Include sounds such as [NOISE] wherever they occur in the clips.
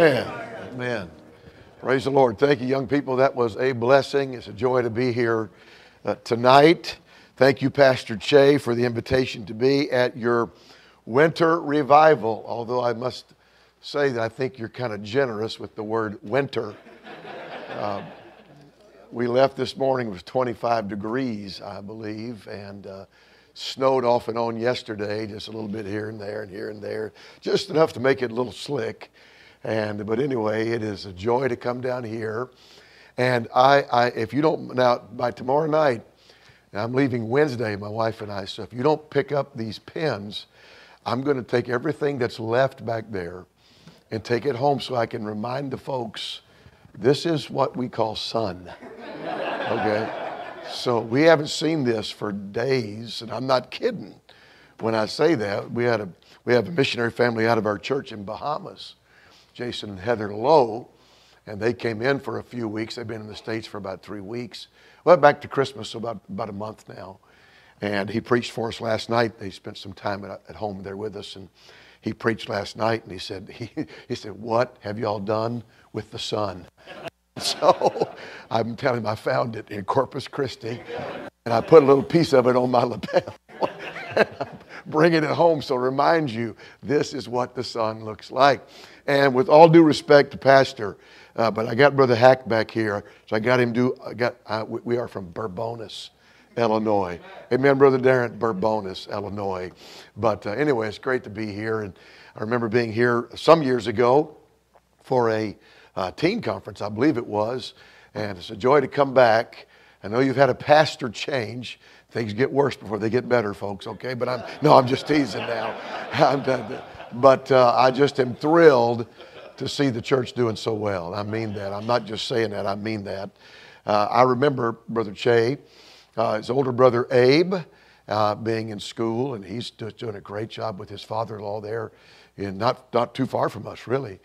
Amen. Amen. Praise the Lord. Thank you, young people. That was a blessing. It's a joy to be here uh, tonight. Thank you, Pastor Che, for the invitation to be at your winter revival. Although I must say that I think you're kind of generous with the word winter. Uh, [LAUGHS] we left this morning, it was 25 degrees, I believe, and uh, snowed off and on yesterday, just a little bit here and there and here and there, just enough to make it a little slick. And but anyway, it is a joy to come down here. And I, I if you don't now by tomorrow night, I'm leaving Wednesday, my wife and I. So if you don't pick up these pens, I'm going to take everything that's left back there and take it home so I can remind the folks this is what we call sun. [LAUGHS] Okay? So we haven't seen this for days, and I'm not kidding when I say that. We had a we have a missionary family out of our church in Bahamas Jason and Heather Lowe, and they came in for a few weeks. They've been in the States for about three weeks. Well, back to Christmas, so about, about a month now. And he preached for us last night. They spent some time at, at home there with us, and he preached last night, and he said, [LAUGHS] he, he said, what have you all done with the sun? [LAUGHS] So I'm telling him I found it in Corpus Christi, and I put a little piece of it on my lapel. [LAUGHS] bringing it home. So remind you, this is what the sun looks like. And with all due respect to Pastor, uh, but I got Brother Hack back here, so I got him do. I got uh, we, are from Bourbonnais, Illinois. Amen, Brother Darren, Bourbonnais, Illinois. But uh, anyway, it's great to be here, and I remember being here some years ago for a uh, teen conference, I believe it was, and it's a joy to come back. I know you've had a pastor change. Things get worse before they get better, folks. Okay, but I'm no, I'm just teasing now. [LAUGHS] but uh, I just am thrilled to see the church doing so well. I mean that. I'm not just saying that. I mean that. Uh, I remember Brother Che, uh, his older brother Abe, uh, being in school, and he's doing a great job with his father-in-law there, in not not too far from us, really.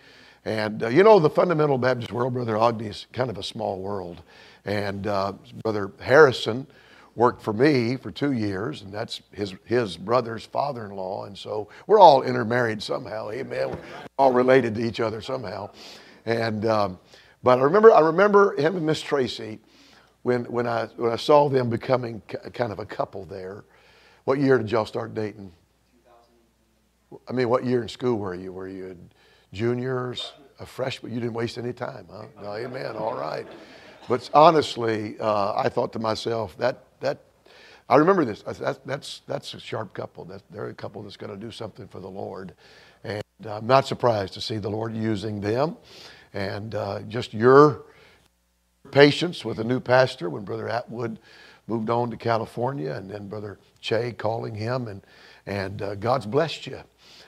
And uh, you know, the fundamental Baptist world, Brother Ogden, is kind of a small world. And uh, Brother Harrison worked for me for two years, and that's his, his brother's father in law. And so we're all intermarried somehow. Amen. We're all related to each other somehow. And, um, but I remember, I remember him and Miss Tracy when, when, I, when I saw them becoming kind of a couple there, what year did y'all start dating? I mean, what year in school were you? Were you juniors, a freshman? You didn't waste any time, huh? No, amen. All right. But honestly, uh, I thought to myself that that I remember this. That's that's that's a sharp couple. That's, they're a couple that's going to do something for the Lord, and I'm not surprised to see the Lord using them, and uh, just your patience with a new pastor when Brother Atwood moved on to California, and then Brother Che calling him, and and uh, God's blessed you,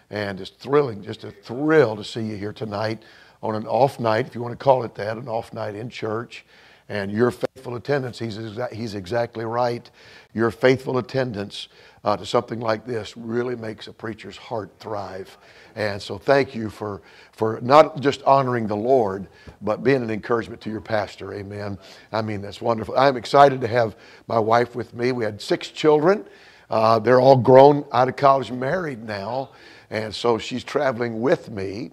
and it's thrilling, just a thrill to see you here tonight on an off night, if you want to call it that, an off night in church, and your faithful attendance. He's exa- he's exactly right. Your faithful attendance uh, to something like this really makes a preacher's heart thrive. And so thank you for, for not just honoring the Lord, but being an encouragement to your pastor. Amen. I mean, that's wonderful. I'm excited to have my wife with me. We had six children. Uh, they're all grown out of college, married now. And so she's traveling with me.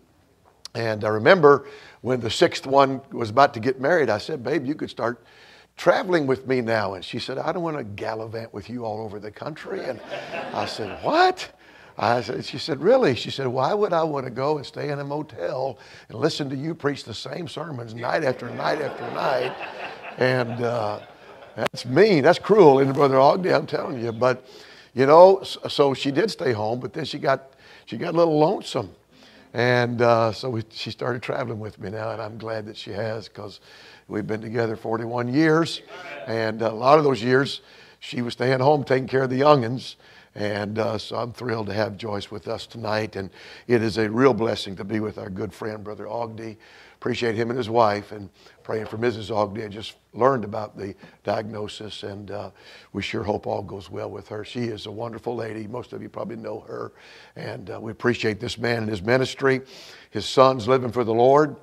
And I remember when the sixth one was about to get married, I said, Babe, you could start traveling with me now. And she said, I don't want to gallivant with you all over the country. And I said, What? I said, she said, Really? She said, Why would I want to go and stay in a motel and listen to you preach the same sermons night after night after night? And uh, that's mean. That's cruel, isn't it, Brother Ogden? I'm telling you. But, you know, so she did stay home, but then she got, she got a little lonesome. And uh, so we, she started traveling with me now, and I'm glad that she has because we've been together 41 years. And a lot of those years, she was staying home taking care of the youngins. And uh, so I'm thrilled to have Joyce with us tonight. And it is a real blessing to be with our good friend, Brother Ogden. Appreciate him and his wife and praying for Mrs. Ogden. I just learned about the diagnosis and uh, we sure hope all goes well with her. She is a wonderful lady. Most of you probably know her. And uh, we appreciate this man and his ministry. His son's living for the Lord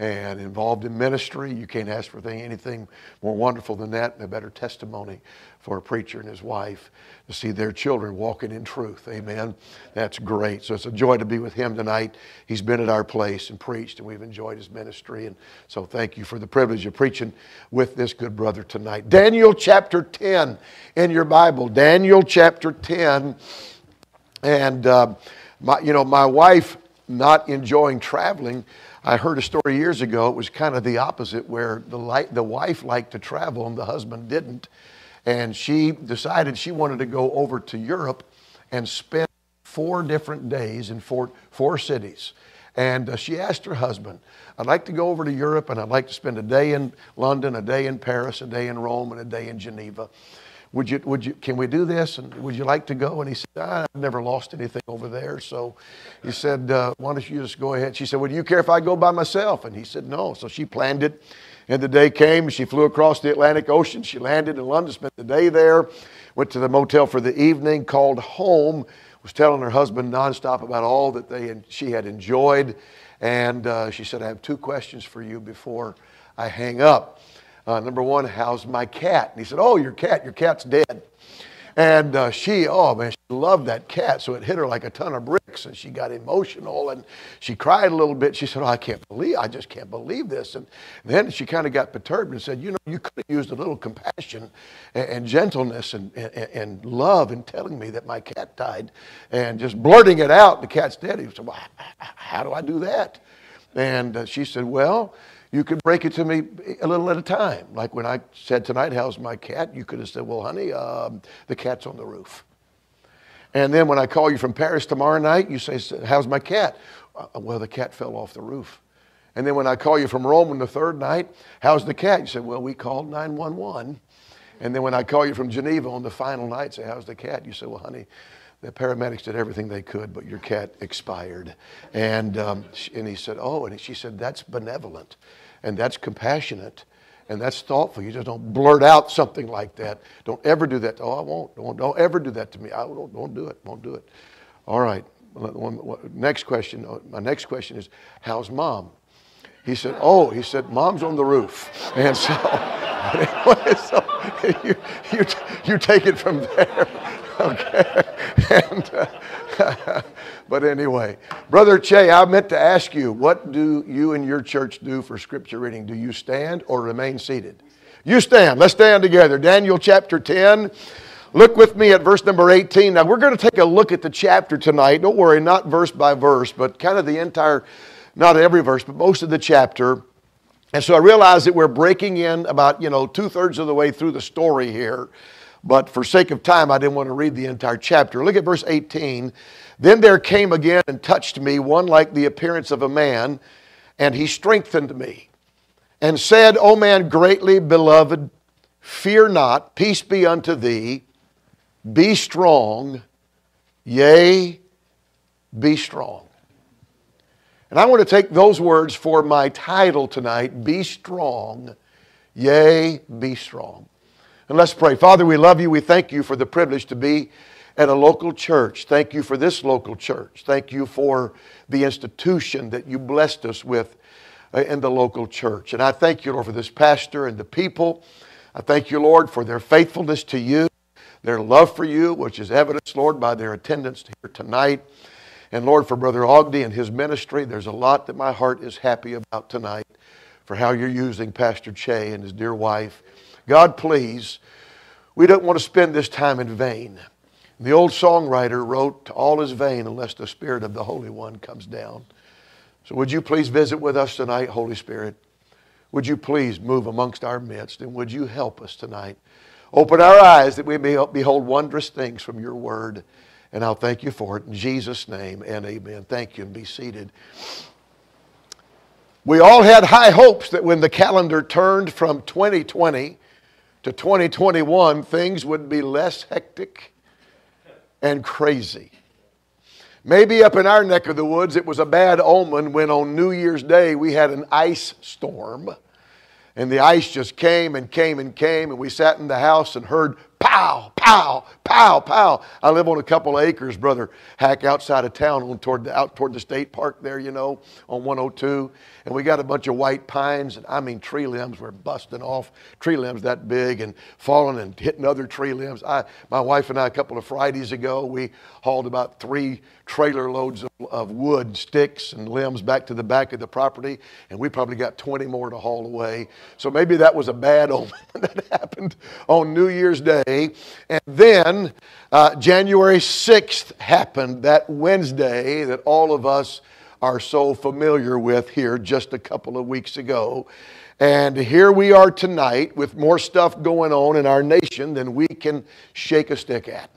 and involved in ministry. You can't ask for anything more wonderful than that and a better testimony for a preacher and his wife to see their children walking in truth. Amen. That's great. So it's a joy to be with him tonight. He's been at our place and preached, and we've enjoyed his ministry. And so thank you for the privilege of preaching with this good brother tonight. Daniel chapter 10 in your Bible. Daniel chapter 10. And, uh, my, you know, my wife not enjoying traveling I heard a story years ago. It was kind of the opposite, where the, light, the wife liked to travel and the husband didn't. And she decided she wanted to go over to Europe and spend four different days in four, four cities. And uh, she asked her husband, I'd like to go over to Europe and I'd like to spend a day in London, a day in Paris, a day in Rome, and a day in Geneva would you, would you, can we do this? And would you like to go? And he said, I've never lost anything over there. So he said, uh, why don't you just go ahead? She said, well, do you care if I go by myself? And he said, no. So she planned it. And the day came, she flew across the Atlantic Ocean. She landed in London, spent the day there, went to the motel for the evening, called home, was telling her husband nonstop about all that they and she had enjoyed. And uh, she said, I have two questions for you before I hang up. Uh, number one, how's my cat? And he said, Oh, your cat, your cat's dead. And uh, she, oh man, she loved that cat. So it hit her like a ton of bricks and she got emotional and she cried a little bit. She said, Oh, I can't believe, I just can't believe this. And then she kind of got perturbed and said, You know, you could have used a little compassion and, and gentleness and, and, and, love in telling me that my cat died and just blurting it out, the cat's dead. He said, Well, how do I do that? And uh, she said, Well, you could break it to me a little at a time. Like when I said tonight, how's my cat? You could have said, well, honey, um, the cat's on the roof. And then when I call you from Paris tomorrow night, you say, how's my cat? Uh, well, the cat fell off the roof. And then when I call you from Rome on the third night, how's the cat? You say, well, we called 911. And then when I call you from Geneva on the final night, say, how's the cat? You say, well, honey, the paramedics did everything they could, but your cat expired. And, um, and he said, Oh, and she said, That's benevolent and that's compassionate and that's thoughtful. You just don't blurt out something like that. Don't ever do that. Oh, I won't. Don't, don't ever do that to me. I don't, don't do it. Won't do it. All right. Next question. Uh, my next question is, How's mom? He said, Oh, he said, Mom's on the roof. And so, [LAUGHS] so [LAUGHS] you, you, you take it from there. [LAUGHS] Okay. And, uh, [LAUGHS] but anyway, Brother Che, I meant to ask you, what do you and your church do for scripture reading? Do you stand or remain seated? You stand. Let's stand together. Daniel chapter 10. Look with me at verse number 18. Now, we're going to take a look at the chapter tonight. Don't worry, not verse by verse, but kind of the entire, not every verse, but most of the chapter. And so I realize that we're breaking in about, you know, two thirds of the way through the story here. But for sake of time, I didn't want to read the entire chapter. Look at verse 18. Then there came again and touched me one like the appearance of a man, and he strengthened me, and said, O man greatly beloved, fear not, peace be unto thee, be strong, yea, be strong. And I want to take those words for my title tonight Be strong, yea, be strong. And let's pray. Father, we love you. We thank you for the privilege to be at a local church. Thank you for this local church. Thank you for the institution that you blessed us with uh, in the local church. And I thank you, Lord, for this pastor and the people. I thank you, Lord, for their faithfulness to you, their love for you, which is evidenced, Lord, by their attendance here tonight. And Lord, for Brother Ogden and his ministry, there's a lot that my heart is happy about tonight for how you're using Pastor Che and his dear wife. God, please, we don't want to spend this time in vain. The old songwriter wrote, All is vain unless the Spirit of the Holy One comes down. So would you please visit with us tonight, Holy Spirit? Would you please move amongst our midst and would you help us tonight? Open our eyes that we may behold wondrous things from your word. And I'll thank you for it in Jesus' name and amen. Thank you and be seated. We all had high hopes that when the calendar turned from 2020 to 2021, things would be less hectic and crazy. Maybe up in our neck of the woods, it was a bad omen when on New Year's Day we had an ice storm. And the ice just came and came and came, and we sat in the house and heard pow, pow, pow, pow. I live on a couple of acres, brother Hack, outside of town, on toward the, out toward the state park there, you know, on 102. And we got a bunch of white pines, and I mean, tree limbs were busting off, tree limbs that big, and falling and hitting other tree limbs. I, my wife and I, a couple of Fridays ago, we hauled about three trailer loads of, of wood, sticks, and limbs back to the back of the property, and we probably got 20 more to haul away. So maybe that was a bad [LAUGHS] omen that happened on New Year's Day. And then uh, January 6th happened, that Wednesday that all of us are so familiar with here just a couple of weeks ago. And here we are tonight with more stuff going on in our nation than we can shake a stick at.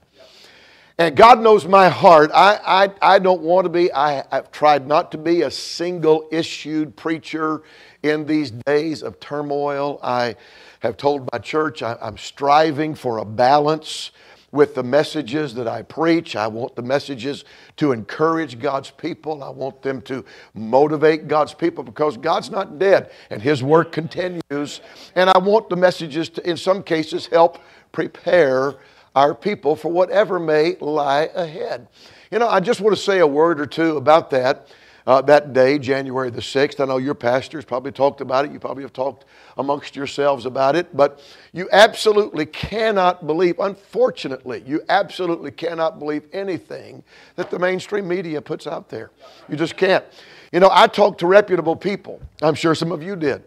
And God knows my heart. I, I, I don't want to be, I, I've tried not to be a single issued preacher in these days of turmoil. I have told my church I, I'm striving for a balance with the messages that I preach. I want the messages to encourage God's people. I want them to motivate God's people because God's not dead and His work continues. And I want the messages to, in some cases, help prepare our people for whatever may lie ahead. You know, I just want to say a word or two about that uh, that day, January the 6th. I know your pastors probably talked about it. You probably have talked amongst yourselves about it. But you absolutely cannot believe, unfortunately, you absolutely cannot believe anything that the mainstream media puts out there. You just can't. You know, I talk to reputable people. I'm sure some of you did.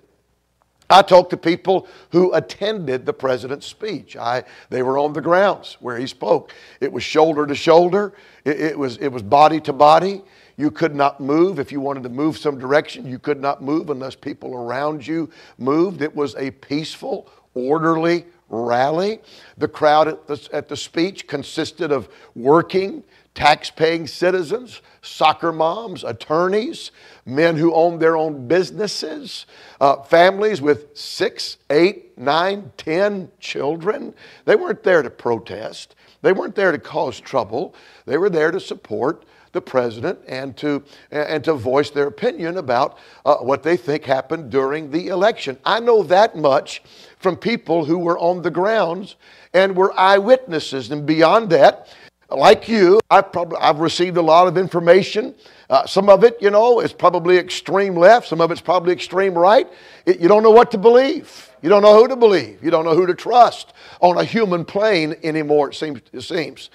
I talked to people who attended the president's speech. I, they were on the grounds where he spoke. It was shoulder to shoulder, it, it, was, it was body to body. You could not move. If you wanted to move some direction, you could not move unless people around you moved. It was a peaceful, orderly rally. The crowd at the, at the speech consisted of working, tax paying citizens, soccer moms, attorneys, men who owned their own businesses, uh, families with six, eight, nine, ten children. They weren't there to protest, they weren't there to cause trouble, they were there to support the president and to, and to voice their opinion about uh, what they think happened during the election. I know that much from people who were on the grounds and were eyewitnesses. And beyond that, like you, I've, probably, I've received a lot of information. Uh, some of it, you know, is probably extreme left. Some of it's probably extreme right. It, you don't know what to believe. You don't know who to believe. You don't know who to trust on a human plane anymore, it seems. It seems.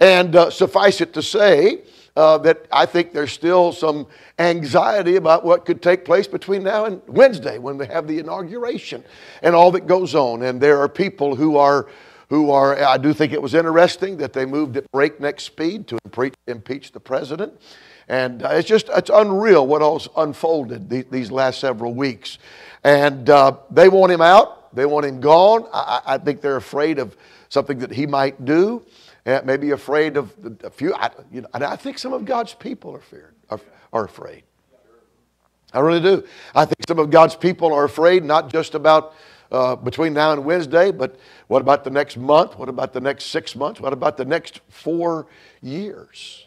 And uh, suffice it to say uh, that I think there's still some anxiety about what could take place between now and Wednesday when we have the inauguration and all that goes on. And there are people who are, who are I do think it was interesting that they moved at breakneck speed to impeach the president. And uh, it's just, it's unreal what all's unfolded these last several weeks. And uh, they want him out. They want him gone. I, I think they're afraid of something that he might do and maybe afraid of a few. I, you know, and I think some of God's people are feared, are, are afraid. I really do. I think some of God's people are afraid not just about uh, between now and Wednesday, but what about the next month? What about the next six months? What about the next four years?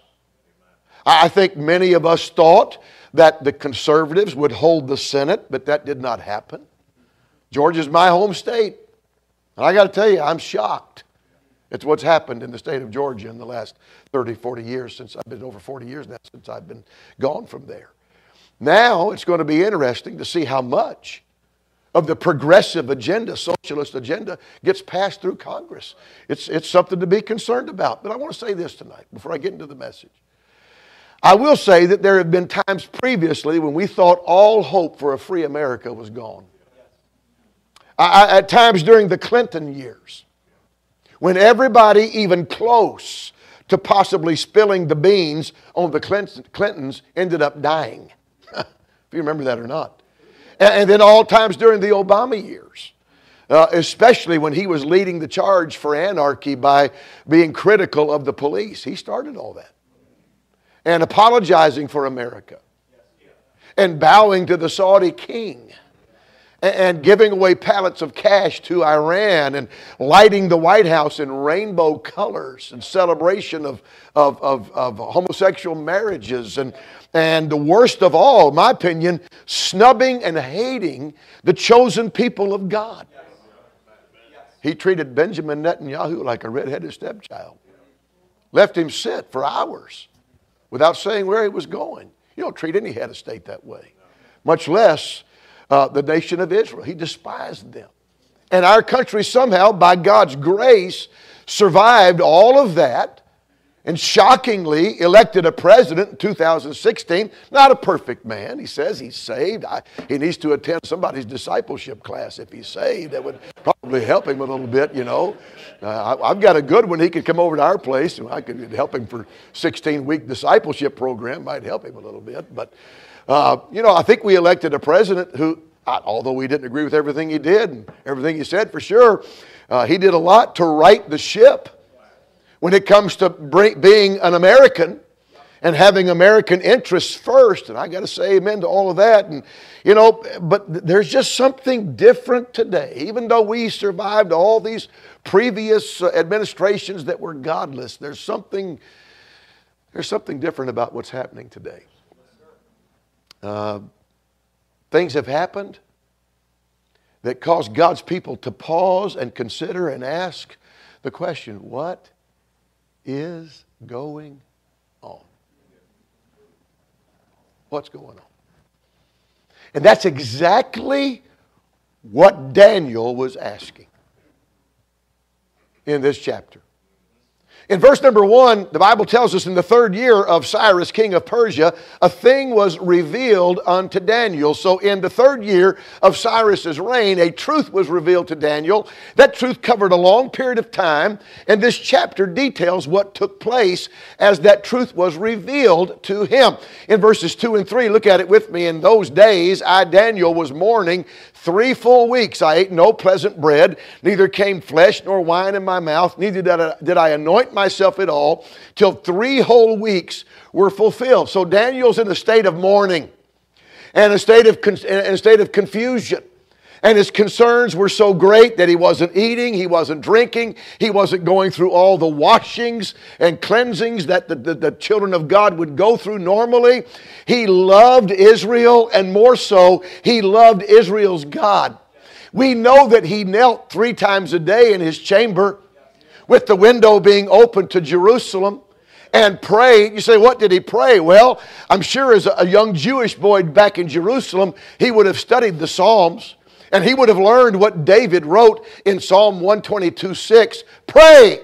I think many of us thought that the conservatives would hold the Senate, but that did not happen. Georgia's my home state. And I got to tell you, I'm shocked it's what's happened in the state of Georgia in the last 30, 40 years since I've been over 40 years now since I've been gone from there. Now it's going to be interesting to see how much of the progressive agenda, socialist agenda, gets passed through Congress. It's, it's something to be concerned about. But I want to say this tonight before I get into the message. I will say that there have been times previously when we thought all hope for a free America was gone. I, at times during the Clinton years, when everybody, even close to possibly spilling the beans on the Clintons, ended up dying. [LAUGHS] if you remember that or not. And, then all times during the Obama years. Uh, especially when he was leading the charge for anarchy by being critical of the police. He started all that. And apologizing for America. And bowing to the Saudi king and giving away pallets of cash to Iran and lighting the White House in rainbow colors in celebration of, of, of, of, homosexual marriages. And, and the worst of all, my opinion, snubbing and hating the chosen people of God. He treated Benjamin Netanyahu like a redheaded stepchild, left him sit for hours without saying where he was going. You don't treat any head of state that way, much less uh, the nation of Israel. He despised them. And our country somehow, by God's grace, survived all of that and shockingly elected a president in 2016. Not a perfect man. He says he's saved. I, he needs to attend somebody's discipleship class if he's saved. That would probably help him a little bit, you know. Uh, I, have got a good one. He could come over to our place and I could help him for 16 week discipleship program. Might help him a little bit. But uh, you know, I think we elected a president who, although we didn't agree with everything he did and everything he said for sure, uh, he did a lot to right the ship when it comes to bring, being an American and having American interests first. And I got to say amen to all of that. And, you know, but there's just something different today. Even though we survived all these previous uh, administrations that were godless, there's something, there's something different about what's happening today. Uh, things have happened that cause God's people to pause and consider and ask the question what is going on? What's going on? And that's exactly what Daniel was asking in this chapter. In verse number one, the Bible tells us in the third year of Cyrus, king of Persia, a thing was revealed unto Daniel. So, in the third year of Cyrus's reign, a truth was revealed to Daniel. That truth covered a long period of time, and this chapter details what took place as that truth was revealed to him. In verses two and three, look at it with me. In those days, I, Daniel, was mourning Three full weeks I ate no pleasant bread, neither came flesh nor wine in my mouth, neither did I, did I anoint myself at all, till three whole weeks were fulfilled. So Daniel's in a state of mourning and a state of, in a state of confusion. And his concerns were so great that he wasn't eating, he wasn't drinking, he wasn't going through all the washings and cleansings that the, the, the, children of God would go through normally. He loved Israel, and more so, he loved Israel's God. We know that he knelt three times a day in his chamber with the window being open to Jerusalem and prayed. You say, what did he pray? Well, I'm sure as a young Jewish boy back in Jerusalem, he would have studied the Psalms. And he would have learned what David wrote in Psalm 122 6 Pray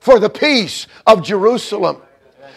for the peace of Jerusalem.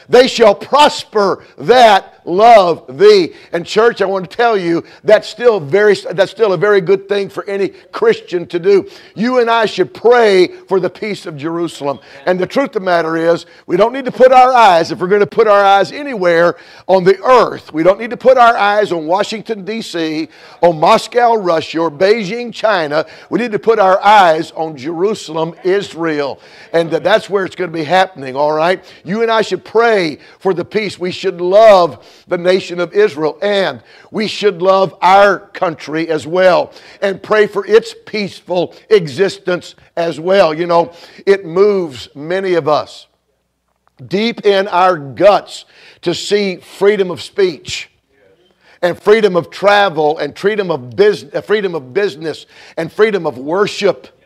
They shall prosper that love thee. And church, I want to tell you that's still very that's still a very good thing for any Christian to do. You and I should pray for the peace of Jerusalem. And the truth of the matter is, we don't need to put our eyes if we're going to put our eyes anywhere on the earth. We don't need to put our eyes on Washington D.C., on Moscow, Russia, or Beijing, China. We need to put our eyes on Jerusalem, Israel. And that's where it's going to be happening, all right? You and I should pray for the peace. We should love the nation of Israel and we should love our country as well and pray for its peaceful existence as well. You know, it moves many of us deep in our guts to see freedom of speech and freedom of travel and freedom of business, uh, freedom of business and freedom of worship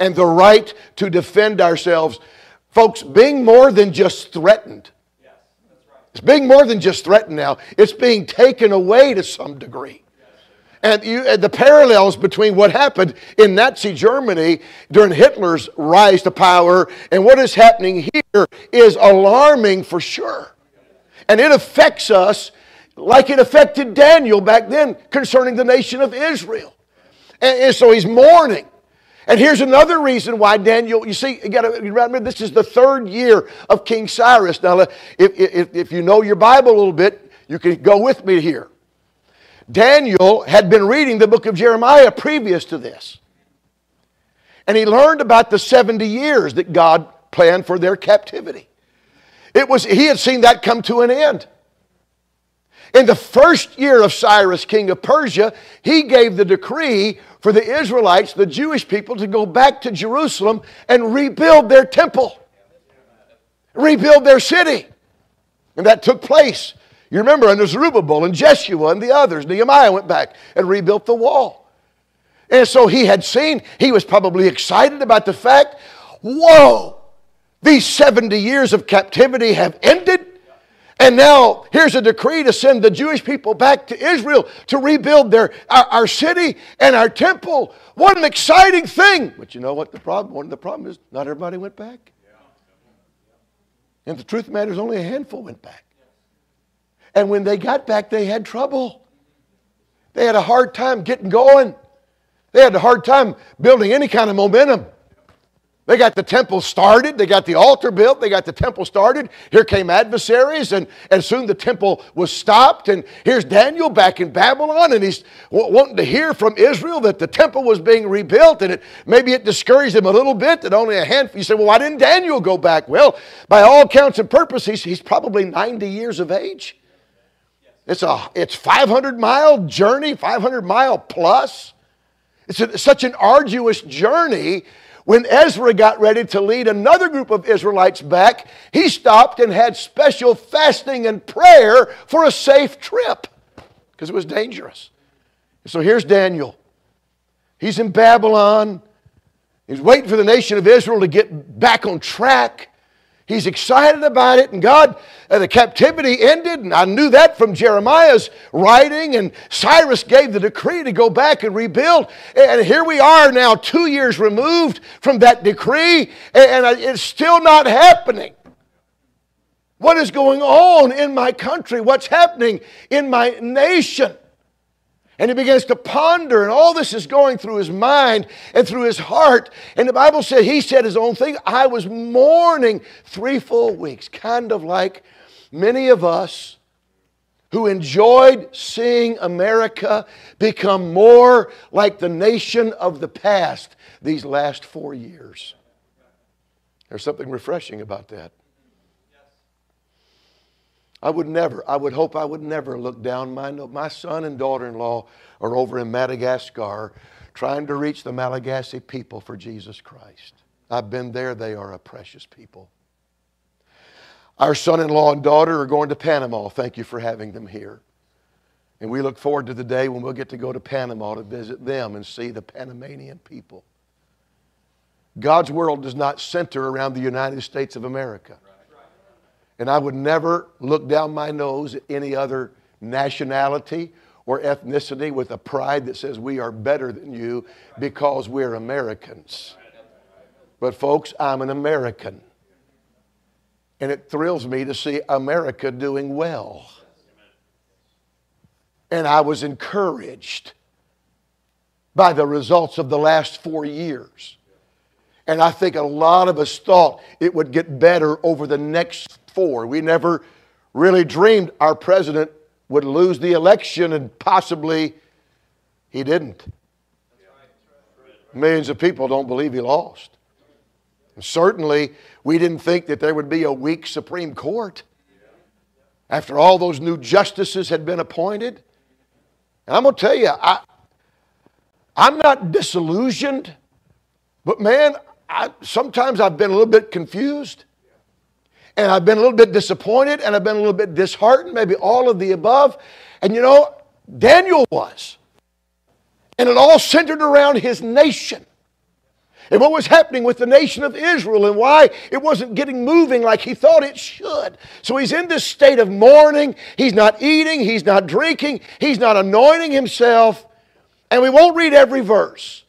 and the right to defend ourselves. Folks, being more than just threatened. It's being more than just threatened now, it's being taken away to some degree. And, you, and the parallels between what happened in Nazi Germany during Hitler's rise to power and what is happening here is alarming for sure. And it affects us like it affected Daniel back then concerning the nation of Israel. And, and so he's mourning. And here's another reason why Daniel, you see, you got to remember this is the third year of King Cyrus. Now, if, if, if you know your Bible a little bit, you can go with me here. Daniel had been reading the book of Jeremiah previous to this. And he learned about the 70 years that God planned for their captivity. It was, he had seen that come to an end. In the first year of Cyrus, king of Persia, he gave the decree for the Israelites, the Jewish people, to go back to Jerusalem and rebuild their temple, rebuild their city. And that took place. You remember under Zerubbabel and Jeshua and the others, Nehemiah went back and rebuilt the wall. And so he had seen, he was probably excited about the fact, whoa, these 70 years of captivity have ended. And now here's a decree to send the Jewish people back to Israel to rebuild their, our, our, city and our temple. What an exciting thing. But you know what the problem, one of the problem is not everybody went back. And the truth of the matter is only a handful went back. And when they got back, they had trouble. They had a hard time getting going. They had a hard time building any kind of momentum. They got the temple started. They got the altar built. They got the temple started. Here came adversaries, and, and soon the temple was stopped. And here's Daniel back in Babylon, and he's wanting to hear from Israel that the temple was being rebuilt. And it, maybe it discouraged him a little bit that only a handful. You say, well, why didn't Daniel go back? Well, by all counts and purposes, he's probably 90 years of age. It's a it's 500 mile journey, 500 mile plus. It's a, such an arduous journey when Ezra got ready to lead another group of Israelites back, he stopped and had special fasting and prayer for a safe trip because it was dangerous. So here's Daniel. He's in Babylon. He's waiting for the nation of Israel to get back on track. He's excited about it, and God, uh, the captivity ended, and I knew that from Jeremiah's writing, and Cyrus gave the decree to go back and rebuild. And here we are now, two years removed from that decree, and it's still not happening. What is going on in my country? What's happening in my nation? And he begins to ponder, and all this is going through his mind and through his heart. And the Bible said he said his own thing. I was mourning three full weeks, kind of like many of us who enjoyed seeing America become more like the nation of the past these last four years. There's something refreshing about that. I would never, I would hope I would never look down. My, my son and daughter in law are over in Madagascar trying to reach the Malagasy people for Jesus Christ. I've been there, they are a precious people. Our son in law and daughter are going to Panama. Thank you for having them here. And we look forward to the day when we'll get to go to Panama to visit them and see the Panamanian people. God's world does not center around the United States of America. And I would never look down my nose at any other nationality or ethnicity with a pride that says we are better than you because we're Americans. But, folks, I'm an American. And it thrills me to see America doing well. And I was encouraged by the results of the last four years. And I think a lot of us thought it would get better over the next four. We never really dreamed our president would lose the election, and possibly he didn't. Millions of people don't believe he lost. And certainly, we didn't think that there would be a weak Supreme Court after all those new justices had been appointed. And I'm going to tell you, I, I'm not disillusioned, but man, I, sometimes I've been a little bit confused. And I've been a little bit disappointed and I've been a little bit disheartened, maybe all of the above. And you know, Daniel was. And it all centered around his nation and what was happening with the nation of Israel and why it wasn't getting moving like he thought it should. So he's in this state of mourning. He's not eating, he's not drinking, he's not anointing himself. And we won't read every verse.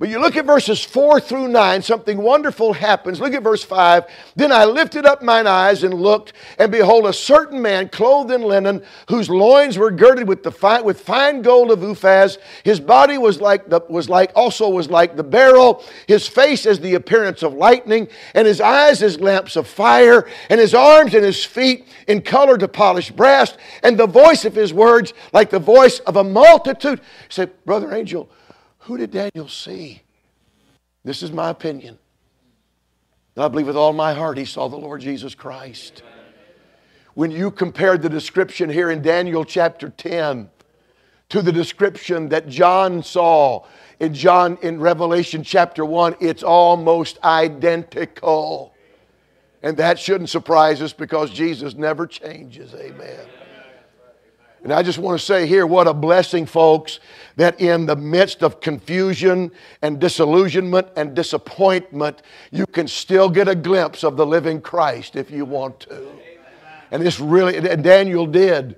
But you look at verses 4 through 9, something wonderful happens. Look at verse 5. Then I lifted up mine eyes and looked, and behold, a certain man clothed in linen, whose loins were girded with, the fine, with fine gold of Uphaz. His body was like, the, was like also was like the beryl, his face as the appearance of lightning, and his eyes as lamps of fire, and his arms and his feet in color to polished brass, and the voice of his words like the voice of a multitude. Say, Brother Angel, who did Daniel see? This is my opinion. And I believe with all my heart he saw the Lord Jesus Christ. When you compared the description here in Daniel chapter 10 to the description that John saw in John in Revelation chapter 1, it's almost identical. And that shouldn't surprise us because Jesus never changes. Amen. And I just want to say here what a blessing, folks, that in the midst of confusion and disillusionment and disappointment, you can still get a glimpse of the living Christ if you want to. And this really, Daniel did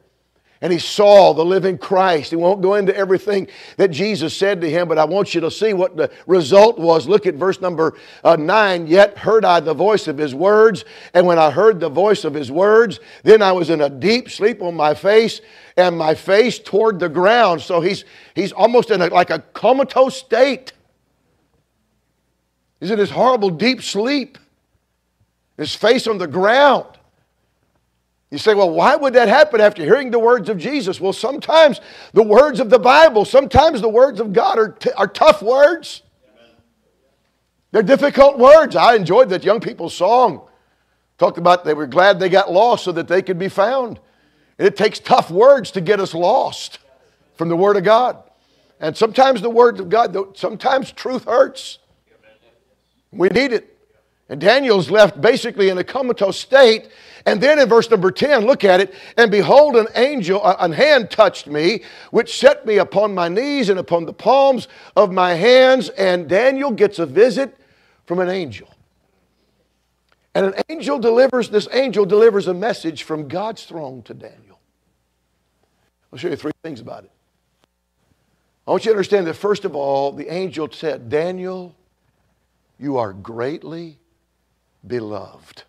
and he saw the living Christ. He won't go into everything that Jesus said to him, but I want you to see what the result was. Look at verse number uh, 9. Yet heard I the voice of his words, and when I heard the voice of his words, then I was in a deep sleep on my face, and my face toward the ground. So he's, he's almost in a, like a comatose state. He's in this horrible deep sleep, his face on the ground. You say, well, why would that happen after hearing the words of Jesus? Well, sometimes the words of the Bible, sometimes the words of God are, t- are tough words. They're difficult words. I enjoyed that young people's song. Talked about they were glad they got lost so that they could be found. And it takes tough words to get us lost from the Word of God. And sometimes the words of God, sometimes truth hurts. We need it. And Daniel's left basically in a comatose state and then in verse number 10, look at it. And behold, an angel, a hand touched me, which set me upon my knees and upon the palms of my hands. And Daniel gets a visit from an angel. And an angel delivers, this angel delivers a message from God's throne to Daniel. I'll show you three things about it. I want you to understand that, first of all, the angel said, Daniel, you are greatly beloved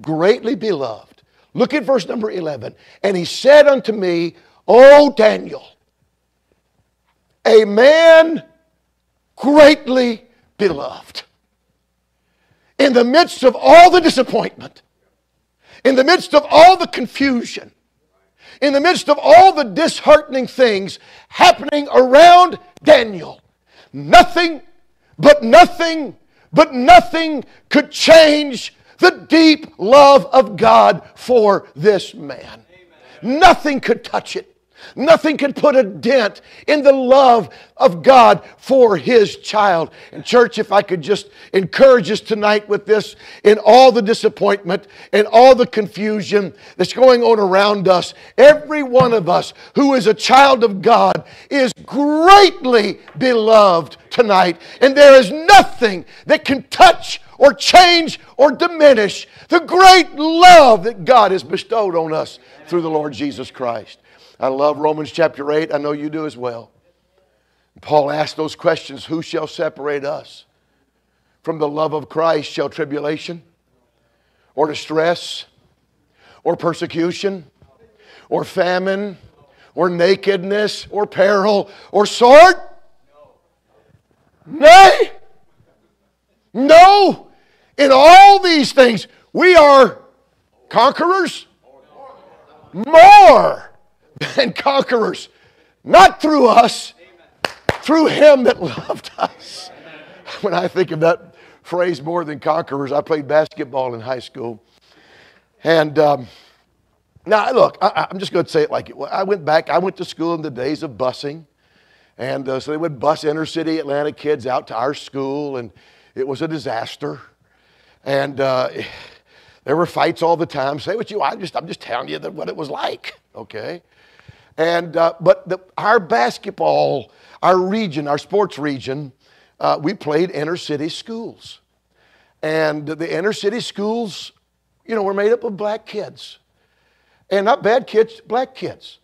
greatly beloved. Look at verse number 11. And he said unto me, O Daniel, a man greatly beloved. In the midst of all the disappointment, in the midst of all the confusion, in the midst of all the disheartening things happening around Daniel, nothing but nothing but nothing could change the deep love of God for this man. Amen. Nothing could touch it. Nothing could put a dent in the love of God for His child. And, church, if I could just encourage us tonight with this in all the disappointment and all the confusion that's going on around us, every one of us who is a child of God is greatly beloved tonight. And there is nothing that can touch or change or diminish the great love that God has bestowed on us through the Lord Jesus Christ. I love Romans chapter 8. I know you do as well. Paul asked those questions Who shall separate us from the love of Christ? Shall tribulation, or distress or persecution or famine or nakedness or peril or sword? Nay. No. In all these things, we are conquerors. More [LAUGHS] than conquerors. Not through us, through Him that loved us. [LAUGHS] When I think of that phrase, more than conquerors, I played basketball in high school. And um, now, look, I, am just going to say it like it I went back, I went to school in the days of busing. And uh, so they would bus inner city Atlanta kids out to our school, and it was a disaster. And uh, [SIGHS] there were fights all the time. Say what you, I just, I'm just telling you that what it was like, okay? And, uh, but the, our basketball, our region, our sports region, uh, we played inner city schools. And the inner city schools, you know, were made up of black kids. And not bad kids, black kids.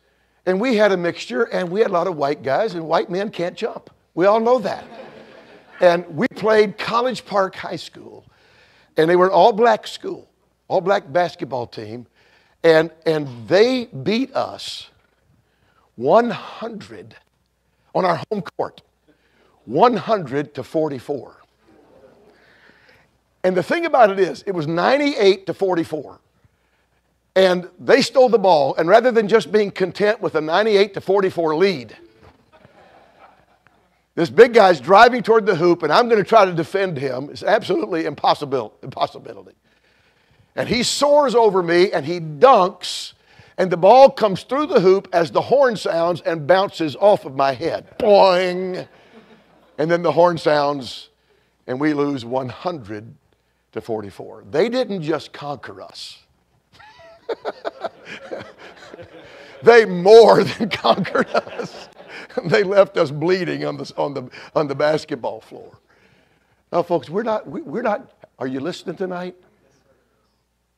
And we had a mixture, and we had a lot of white guys, and white men can't jump. We all know that. and we played College Park High School, and they were an all black school, all black basketball team, and, and they beat us 100 on our home court, 100 to 44. And the thing about it is, it was 98 to 44. And they stole the ball, and rather than just being content with a 98 to 44 lead, this big guy's driving toward the hoop, and I'm going to try to defend him. It's absolutely impossible, impossibility. And he soars over me, and he dunks and the ball comes through the hoop as the horn sounds and bounces off of my head. Boing! And then the horn sounds, and we lose 100 to 44. They didn't just conquer us, [LAUGHS] they more than [LAUGHS] conquered us. they left us bleeding on the, on, the, on the basketball floor. Now, folks, we're not, we, we're not, are you listening tonight?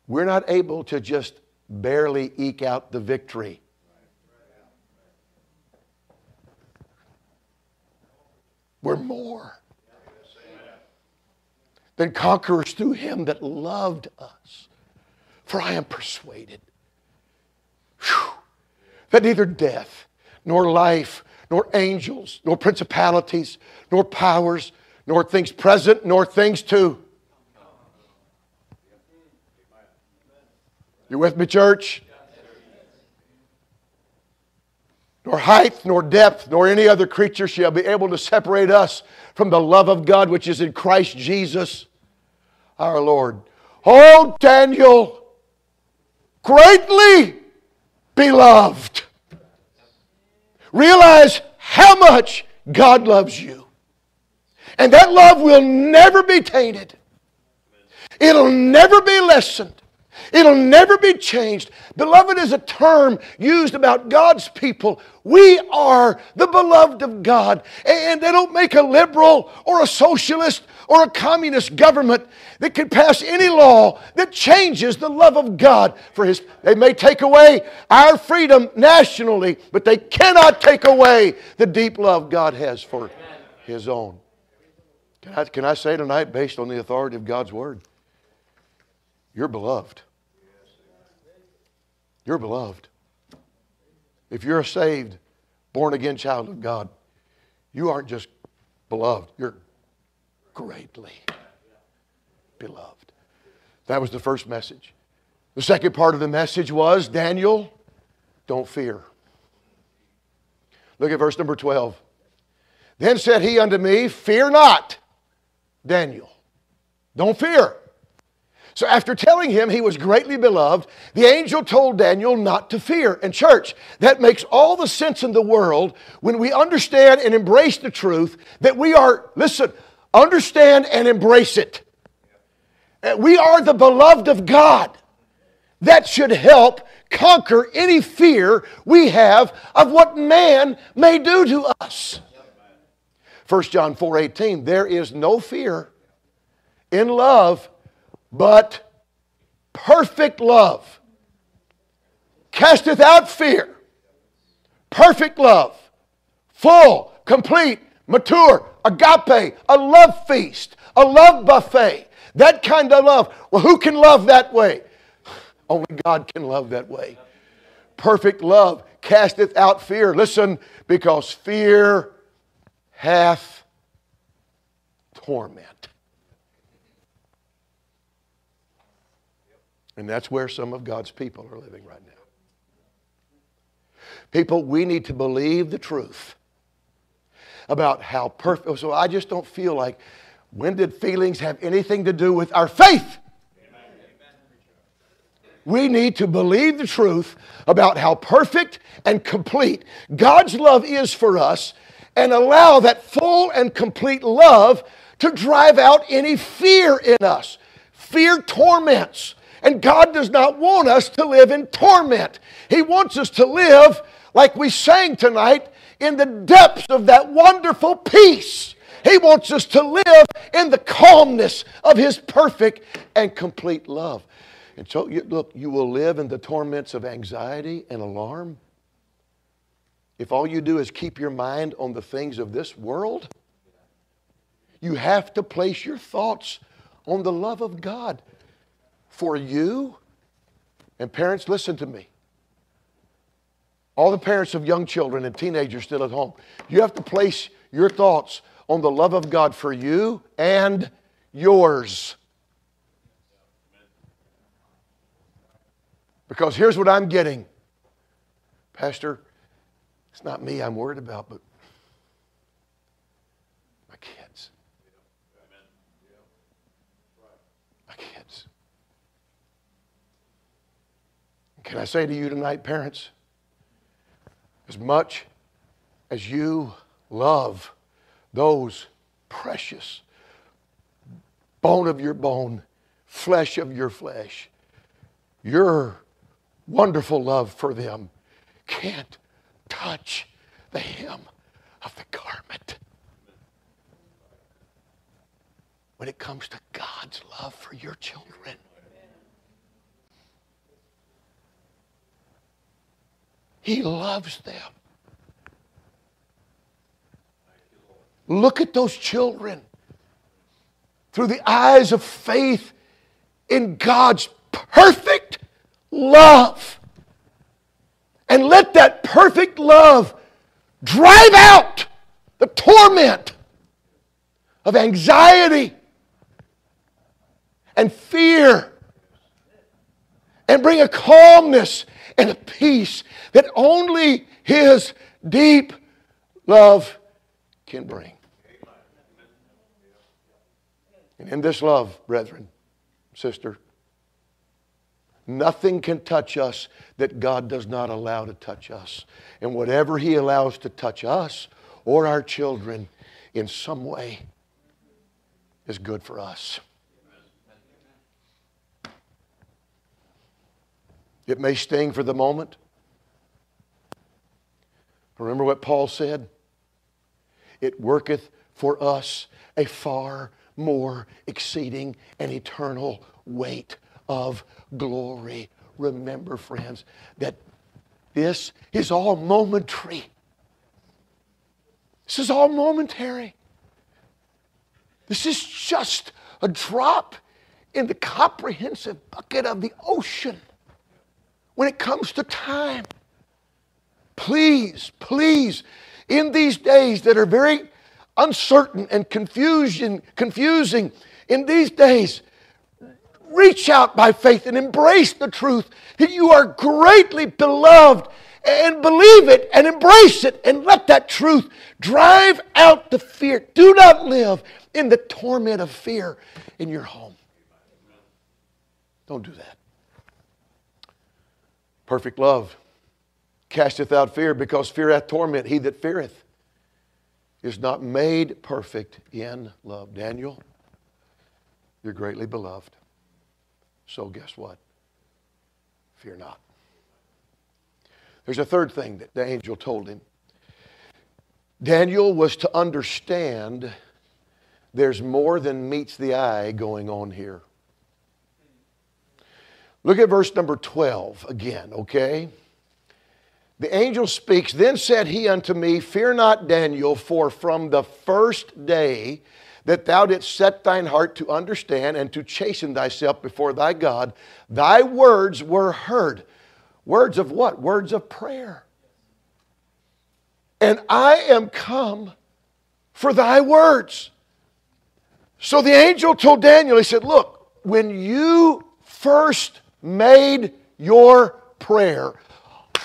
We're not able to just barely eke out the victory. We're more than conquerors through him that loved us. For I am persuaded whew, that neither death, nor life, nor angels, nor principalities, nor powers, nor things present, nor things to You with me, church? Nor height, nor depth, nor any other creature shall be able to separate us from the love of God which is in Christ Jesus our Lord. Oh, Daniel, greatly beloved. Realize how much God loves you. And that love will never be tainted, it'll never be lessened. It'll never be changed. Beloved is a term used about God's people. We are the beloved of God. And they don't make a liberal or a socialist or a communist government that can pass any law that changes the love of God for His. They may take away our freedom nationally, but they cannot take away the deep love God has for His own. Can I, can I say tonight, based on the authority of God's Word, you're beloved. You're beloved. If you're a saved, born again child of God, you aren't just beloved, you're greatly beloved. That was the first message. The second part of the message was Daniel, don't fear. Look at verse number 12. Then said he unto me, Fear not, Daniel. Don't fear. So, after telling him he was greatly beloved, the angel told Daniel not to fear. And, church, that makes all the sense in the world when we understand and embrace the truth that we are, listen, understand and embrace it. Uh, we are the beloved of God. That should help conquer any fear we have of what man may do to us. 1 John 4:18 There is no fear in love but perfect love casteth out fear. Perfect love, full, complete, mature, agape, a love feast, a love buffet That kind of love. Well, who can love that way? [SIGHS] Only God can love that way. Perfect love casteth out fear. Listen, because fear hath torment. And that's where some of God's people are living right now. People, we need to believe the truth about how perfect. So I just don't feel like when did feelings have anything to do with our faith? We need to believe the truth about how perfect and complete God's love is for us and allow that full and complete love to drive out any fear in us. Fear torments. And God does not want us to live in torment. He wants us to live, like we sang tonight, in the depths of that wonderful peace. He wants us to live in the calmness of His perfect and complete love. And so, you, look, you will live in the torments of anxiety and alarm. If all you do is keep your mind on the things of this world, you have to place your thoughts on the love of God for you. And parents, listen to me. All the parents of young children and teenagers still at home, you have to place your thoughts on the love of God for you and yours. Because here's what I'm getting Pastor, it's not me I'm worried about, but my kids. My kids. Can I say to you tonight, parents, as much as you love those precious bone of your bone, flesh of your flesh, your wonderful love for them can't touch the hem of the garment. When it comes to God's love for your children, He loves them. Look at those children through the eyes of faith in God's perfect love. And let that perfect love drive out the torment of anxiety and fear and bring a calmness and a peace that only His deep love can bring. And in this love, brethren, sister, nothing can touch us that God does not allow to touch us. And whatever He allows to touch us or our children in some way is good for us. It may sting for the moment. Remember what Paul said? It worketh for us a far more exceeding and eternal weight of glory. Remember, friends, that this is all momentary. This is all momentary. This is just a drop in the comprehensive bucket of the ocean when it comes to time. Please, please, in these days that are very uncertain and confusion, confusing, in these days, reach out by faith and embrace the truth that you are greatly beloved and believe it and embrace it and let that truth drive out the fear. Do not live in the torment of fear in your home. Don't do that. Perfect love casteth out fear, because fear hath torment. He that feareth is not made perfect in love. Daniel, you're greatly beloved. So guess what? Fear not. There's a third thing that the angel told him. Daniel was to understand there's more than meets the eye going on here. Look at verse number 12 again, okay? The angel speaks, Then said he unto me, Fear not, Daniel, for from the first day that thou didst set thine heart to understand and to chasten thyself before thy God, thy words were heard. Words of what? Words of prayer. And I am come for thy words. So the angel told Daniel, he said, Look, when you first made your prayer,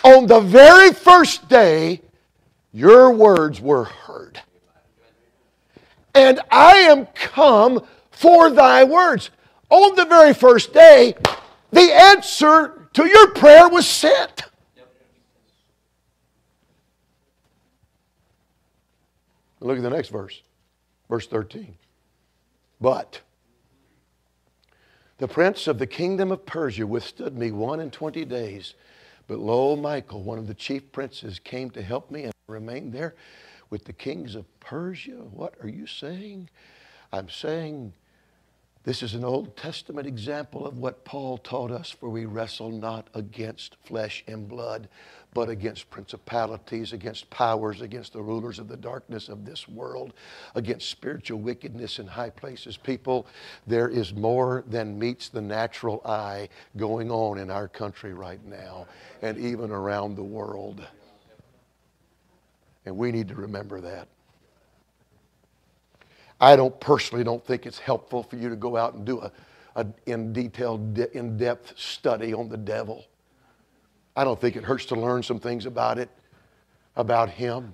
on the very first day, your words were heard. And I am come for thy words. On the very first day, the answer to your prayer was sent. Look at the next verse, verse 13. But the prince of the kingdom of Persia withstood me one and twenty days. But lo, Michael, one of the chief princes, came to help me and remained there with the kings of Persia. What are you saying? I'm saying this is an Old Testament example of what Paul taught us, for we wrestle not against flesh and blood, but against principalities, against powers, against the rulers of the darkness of this world, against spiritual wickedness in high places. People, there is more than meets the natural eye going on in our country right now and even around the world. And we need to remember that. I don't personally don't think it's helpful for you to go out and do a, a in detailed, in depth study on the devil. I don't think it hurts to learn some things about it, about him.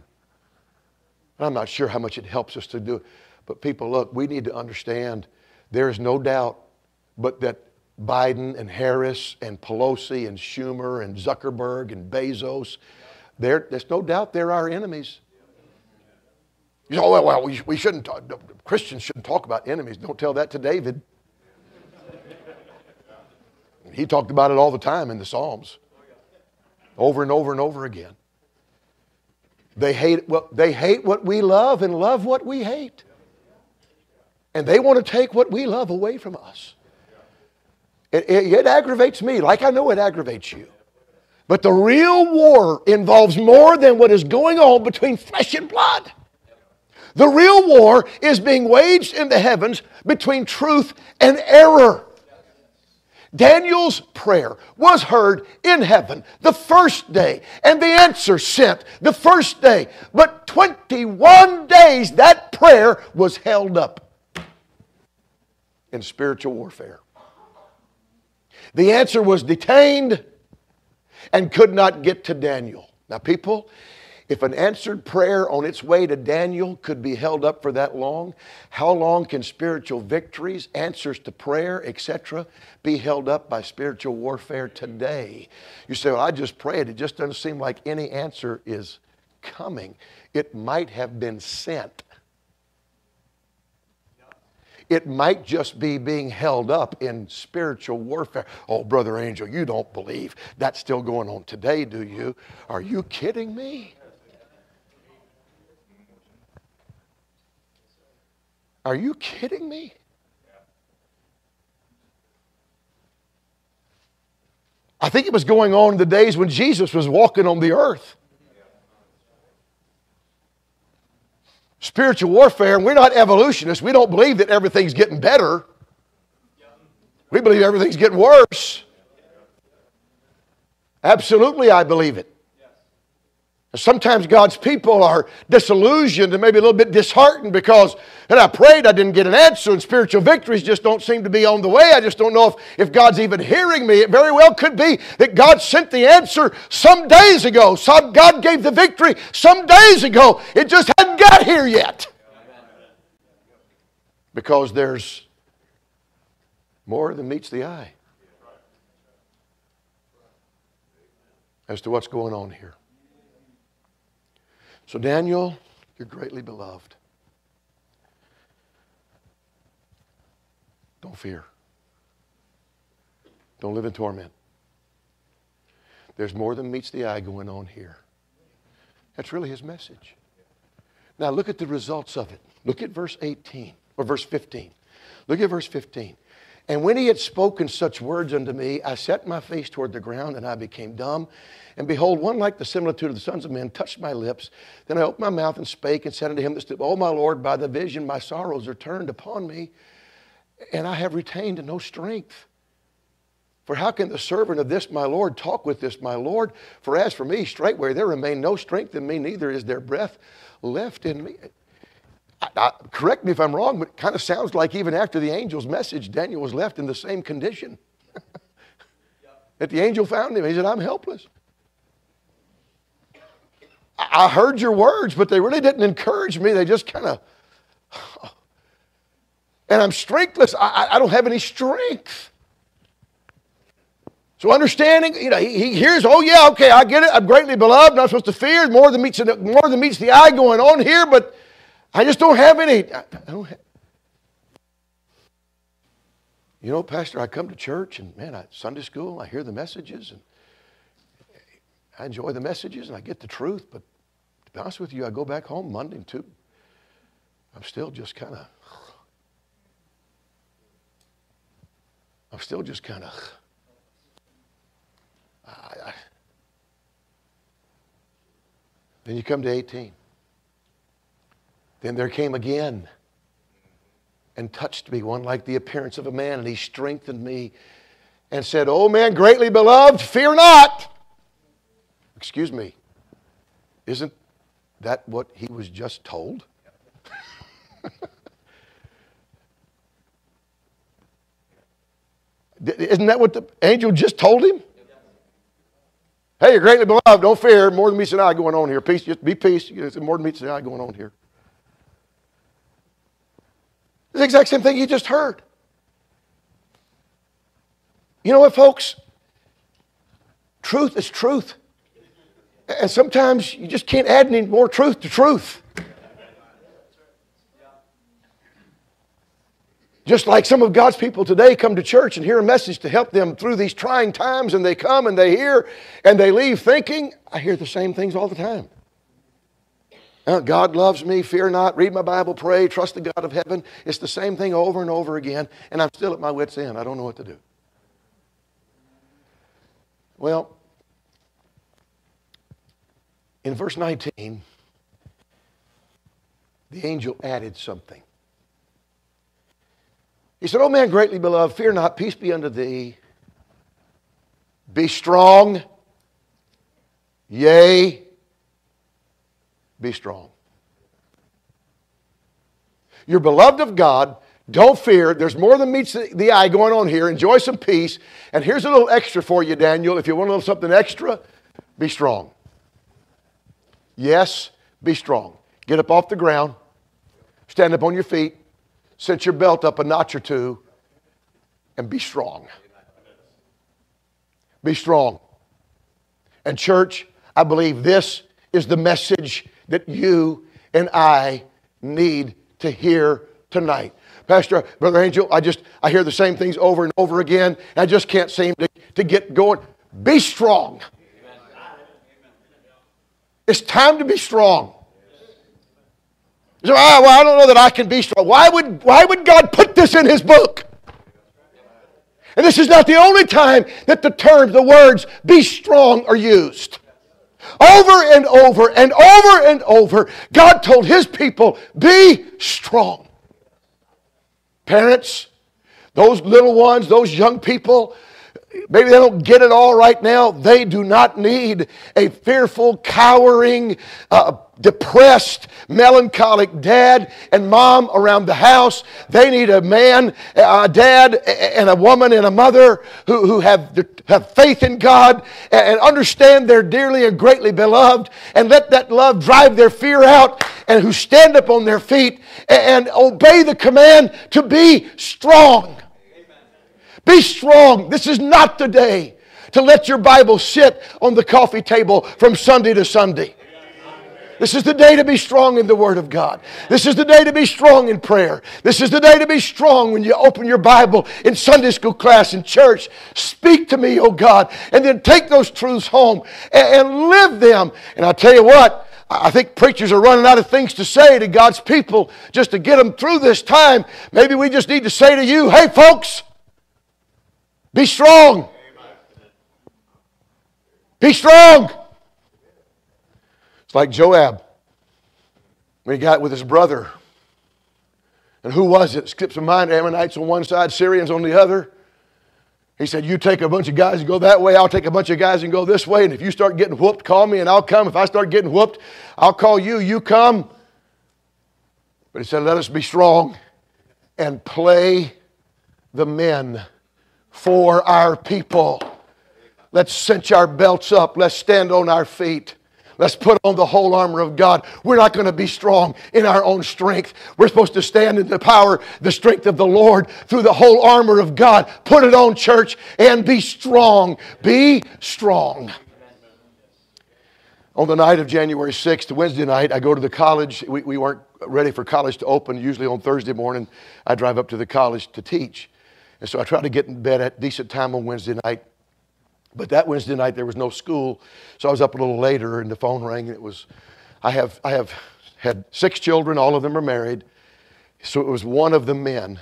I'm not sure how much it helps us to do it. But people, look, we need to understand there is no doubt but that Biden and Harris and Pelosi and Schumer and Zuckerberg and Bezos, there's no doubt they're our enemies. You know, oh, well, well we, we shouldn't, talk, Christians shouldn't talk about enemies. Don't tell that to David. He talked about it all the time in the Psalms over and over and over again. They hate, well, they hate what we love and love what we hate. And they want to take what we love away from us. It, it, it aggravates me, like I know it aggravates you. But the real war involves more than what is going on between flesh and blood. The real war is being waged in the heavens between truth and error. Daniel's prayer was heard in heaven the first day, and the answer sent the first day. But 21 days that prayer was held up in spiritual warfare. The answer was detained and could not get to Daniel. Now, people, if an answered prayer on its way to Daniel could be held up for that long, how long can spiritual victories, answers to prayer, etc., be held up by spiritual warfare today? You say, Well, I just prayed. It just doesn't seem like any answer is coming. It might have been sent. It might just be being held up in spiritual warfare. Oh, Brother Angel, you don't believe that's still going on today, do you? Are you kidding me? Are you kidding me? I think it was going on in the days when Jesus was walking on the earth. Spiritual warfare, and we're not evolutionists. We don't believe that everything's getting better. We believe everything's getting worse. Absolutely, I believe it. Sometimes God's people are disillusioned and maybe a little bit disheartened because, and I prayed, I didn't get an answer, and spiritual victories just don't seem to be on the way. I just don't know if, if God's even hearing me. It very well could be that God sent the answer some days ago. Some, God gave the victory some days ago. It just hadn't got here yet. Because there's more than meets the eye as to what's going on here. So, Daniel, you're greatly beloved. Don't fear. Don't live in torment. There's more than meets the eye going on here. That's really his message. Now, look at the results of it. Look at verse 18 or verse 15. Look at verse 15. And when he had spoken such words unto me, I set my face toward the ground, and I became dumb. And behold, one like the similitude of the sons of men touched my lips. Then I opened my mouth and spake and said unto him O my Lord, by the vision my sorrows are turned upon me, and I have retained no strength. For how can the servant of this my Lord talk with this my Lord? For as for me, straightway there remain no strength in me, neither is there breath left in me. I, I, correct me if I'm wrong, but it kind of sounds like even after the angel's message, Daniel was left in the same condition. [LAUGHS] that the angel found him. He said, I'm helpless. I heard your words, but they really didn't encourage me. They just kind of, [SIGHS] and I'm strengthless. I, I, don't have any strength. So understanding, you know, he, he, hears, oh yeah, okay, I get it. I'm greatly beloved. Not supposed to fear. More than meets the, more than meets the eye going on here, but I just don't have any. I, I don't have, you know, Pastor, I come to church and man, I Sunday school, I hear the messages and I enjoy the messages and I get the truth, but to be honest with you, I go back home Monday and two. I'm still just kind of, I'm still just kind of, then you come to 18. Then there came again and touched me, one like the appearance of a man, and he strengthened me and said, O man, greatly beloved, fear not. Excuse me, isn't that what he was just told? [LAUGHS] Isn't that what the angel just told him? Hey, you're greatly beloved. Don't fear. More than meets the eye going on here. Peace. Just be peace. More than meets the eye going on here. The exact same thing you just heard. You know what, folks? Truth is truth. And sometimes you just can't add any more truth to truth. Just like some of God's people today come to church and hear a message to help them through these trying times, and they come and they hear and they leave thinking, I hear the same things all the time. Uh, God loves me, fear not, read my Bible, pray, trust the God of heaven. It's the same thing over and over again, and I'm still at my wits' end. I don't know what to do. Well, in verse 19, the angel added something. He said, O man greatly beloved, fear not, peace be unto thee. Be strong, yea, be strong. You're beloved of God. Don't fear. There's more than meets the eye going on here. Enjoy some peace. And here's a little extra for you, Daniel. If you want a little something extra, be strong. Yes, be strong. Get up off the ground. Stand up on your feet. Set your belt up a notch or two. And be strong. Be strong. And, church, I believe this is the message that you and I need to hear tonight. Pastor, Brother Angel, I just I hear the same things over and over again. I just can't seem to, to get going. Be strong. It's time to be strong. So, ah, well, I don't know that I can be strong. Why would, why would God put this in His book? And this is not the only time that the terms, the words, be strong are used. Over and over and over and over, God told His people, be strong. Parents, those little ones, those young people, maybe they don't get it all right now. They do not need a fearful, cowering, uh, depressed, melancholic dad and mom around the house. They need a man, a dad, and a woman and a mother who, who have, have faith in God and understand they're dearly and greatly beloved and let that love drive their fear out and who stand up on their feet and obey the command to be strong. Be strong. This is not the day to let your Bible sit on the coffee table from Sunday to Sunday. This is the day to be strong in the Word of God. This is the day to be strong in prayer. This is the day to be strong when you open your Bible in Sunday school class, in church. Speak to me, oh God, and then take those truths home and, and live them. And i tell you what, I think preachers are running out of things to say to God's people just to get them through this time. Maybe we just need to say to you, hey, folks, Be strong. Be strong. It's like Joab when he got with his brother. And who was it? Skips my mind. Ammonites on one side, Syrians on the other. He said, You take a bunch of guys and go that way, I'll take a bunch of guys and go this way. And if you start getting whooped, call me and I'll come. If I start getting whooped, I'll call you, you come. But he said, Let us be strong and play the men for our people. Let's cinch our belts up. Let's stand on our feet. Let's put on the whole armor of God. We're not going to be strong in our own strength. We're supposed to stand in the power, the strength of the Lord through the whole armor of God. Put it on, church, and be strong. Be strong. On the night of January 6th, Wednesday night, I go to the college. We, we weren't ready for college to open. Usually on Thursday morning, I drive up to the college to teach. And so I tried to get in bed at decent time on Wednesday night. But that Wednesday night there was no school, so I was up a little later, and the phone rang. And it was, I have, I have had six children. All of them are married. So it was one of the men. I'm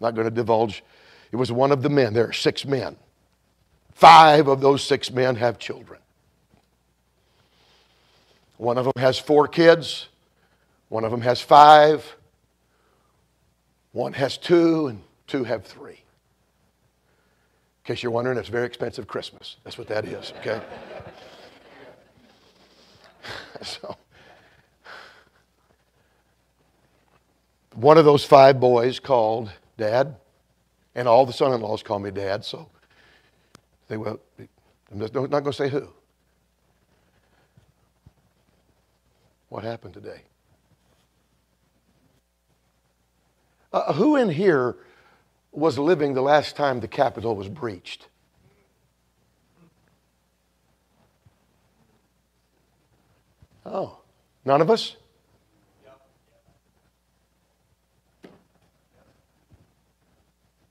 Not going to divulge. It was one of the men. There are six men. Five of those six men have children. One of them has four kids. One of them has five. One has two, and two have three. In case you're wondering, it's very expensive Christmas. That's what that is, okay? [LAUGHS] so, one of those five boys called Dad, and all the son in laws call me Dad, so they will. I'm not going to say who. What happened today? Uh, who in here was living the last time the Capitol was breached? Oh, none of us?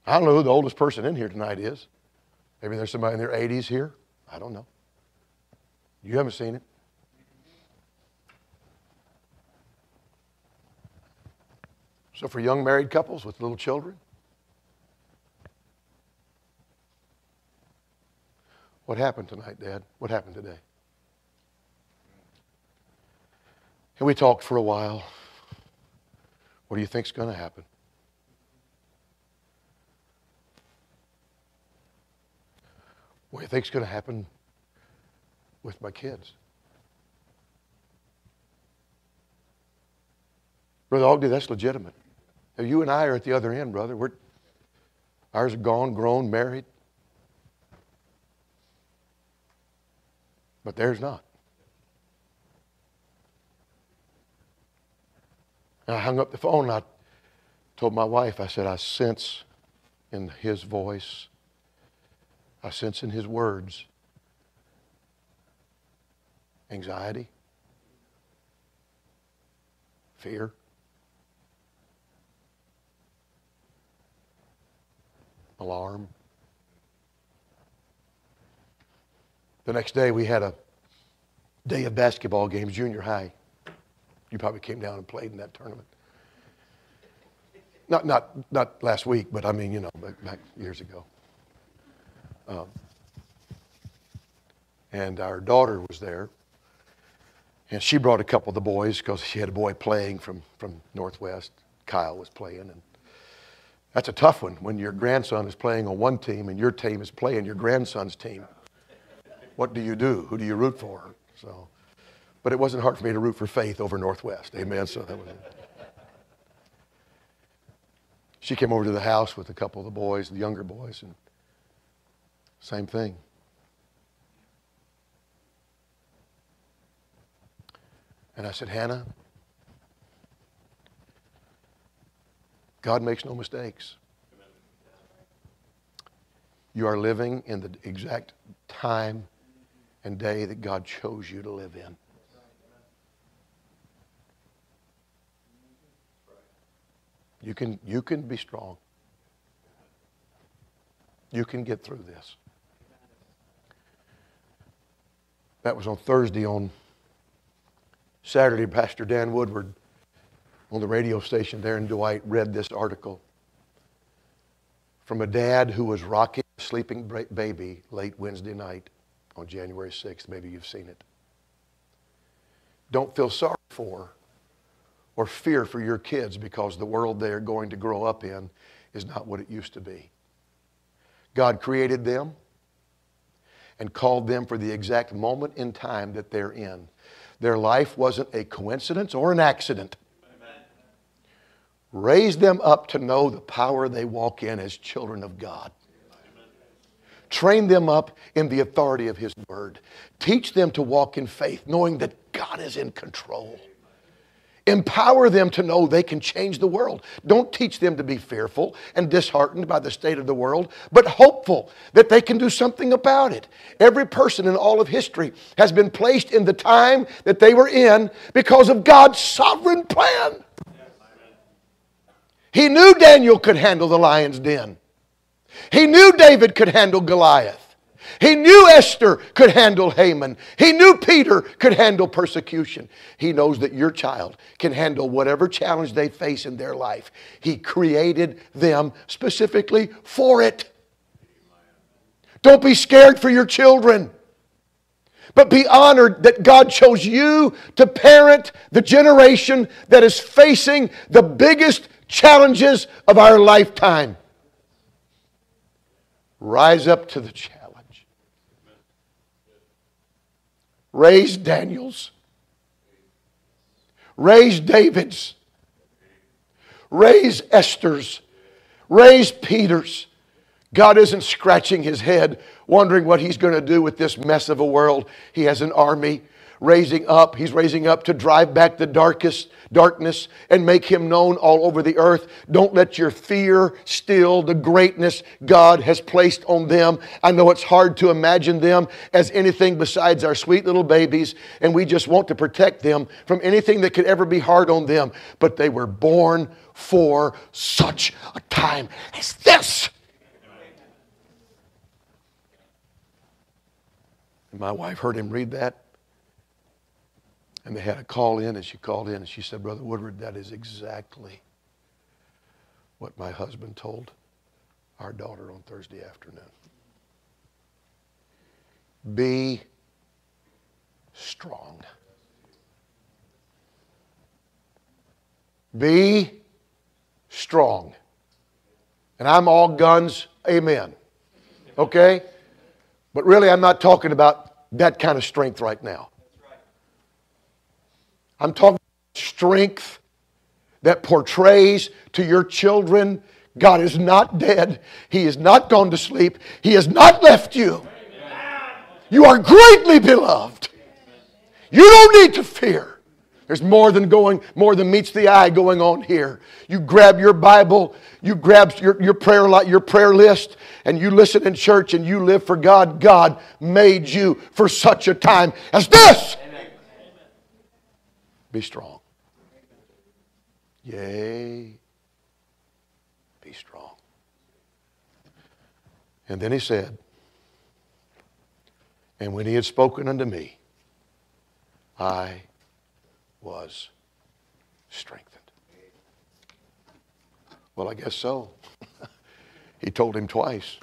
I don't know who the oldest person in here tonight is. Maybe there's somebody in their 80s here. I don't know. You haven't seen it. So, for young married couples with little children, What happened tonight, Dad? What happened today? And we talked for a while. What do you think's going to happen? What do you think's going to happen with my kids? Brother Ogden, that's legitimate. Now, you and I are at the other end, brother. We're, ours are gone, grown, married. But theirs not. And I hung up the phone I told my wife, I said, I sense in his voice, I sense in his words anxiety, fear. Alarm. The next day, we had a day of basketball games, junior high. You probably came down and played in that tournament. Not, not, not last week, but I mean, you know, back, back years ago. Um, and our daughter was there. And she brought a couple of the boys because she had a boy playing from, from Northwest. Kyle was playing. And that's a tough one when your grandson is playing on one team and your team is playing your grandson's team what do you do? Who do you root for? So, but it wasn't hard for me to root for faith over Northwest. Amen. So that was it. She came over to the house with a couple of the boys, the younger boys, and same thing. And I said, Hannah, God makes no mistakes. You are living in the exact time and day that God chose you to live in. You can, you can be strong. You can get through this. That was on Thursday. On Saturday, Pastor Dan Woodward on the radio station there in Dwight read this article from a dad who was rocking a sleeping baby late Wednesday night on January 6th. Maybe you've seen it. Don't feel sorry for or fear for your kids because the world they are going to grow up in is not what it used to be. God created them and called them for the exact moment in time that they're in. Their life wasn't a coincidence or an accident. Amen. Raise them up to know the power they walk in as children of God. Train them up in the authority of His Word. Teach them to walk in faith, knowing that God is in control. Empower them to know they can change the world. Don't teach them to be fearful and disheartened by the state of the world, but hopeful that they can do something about it. Every person in all of history has been placed in the time that they were in because of God's sovereign plan. He knew Daniel could handle the lion's den. He knew David could handle Goliath. He knew Esther could handle Haman. He knew Peter could handle persecution. He knows that your child can handle whatever challenge they face in their life. He created them specifically for it. Don't be scared for your children, but be honored that God chose you to parent the generation that is facing the biggest challenges of our lifetime. Rise up to the challenge. Raise Daniels. Raise Davids. Raise Esther's. Raise Peter's. God isn't scratching his head wondering what he's going to do with this mess of a world. He has an army raising up. He's raising up to drive back the darkest darkness and make him known all over the earth. Don't let your fear steal the greatness God has placed on them. I know it's hard to imagine them as anything besides our sweet little babies, and we just want to protect them from anything that could ever be hard on them. But they were born for such a time as this. My wife heard him read that and they had a call in, and she called in and she said, Brother Woodward, that is exactly what my husband told our daughter on Thursday afternoon. Be strong. Be strong. And I'm all guns, amen. Okay? But really, I'm not talking about that kind of strength right now. I'm talking strength that portrays to your children God is not dead. He is not gone to sleep. He has not left you. You are greatly beloved. You don't need to fear. There's more than going, more than meets the eye going on here. You grab your Bible, you grab your, your prayer your prayer list, and you listen in church and you live for God. God made you for such a time as this. Be strong. Yea, be strong. And then he said, And when he had spoken unto me, I was strengthened. Well, I guess so. [LAUGHS] he told him twice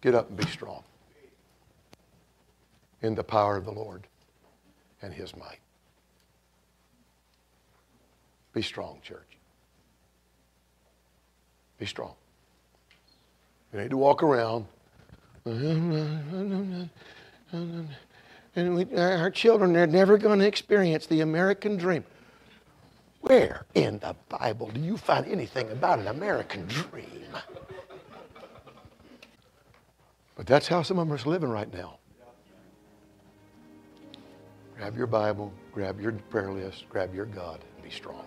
get up and be strong in the power of the Lord and his might. Be strong, church. Be strong. You need to walk around. And we, our children, they're never going to experience the American dream. Where in the Bible do you find anything about an American dream? But that's how some of us are living right now. Grab your Bible, grab your prayer list, grab your God, and be strong.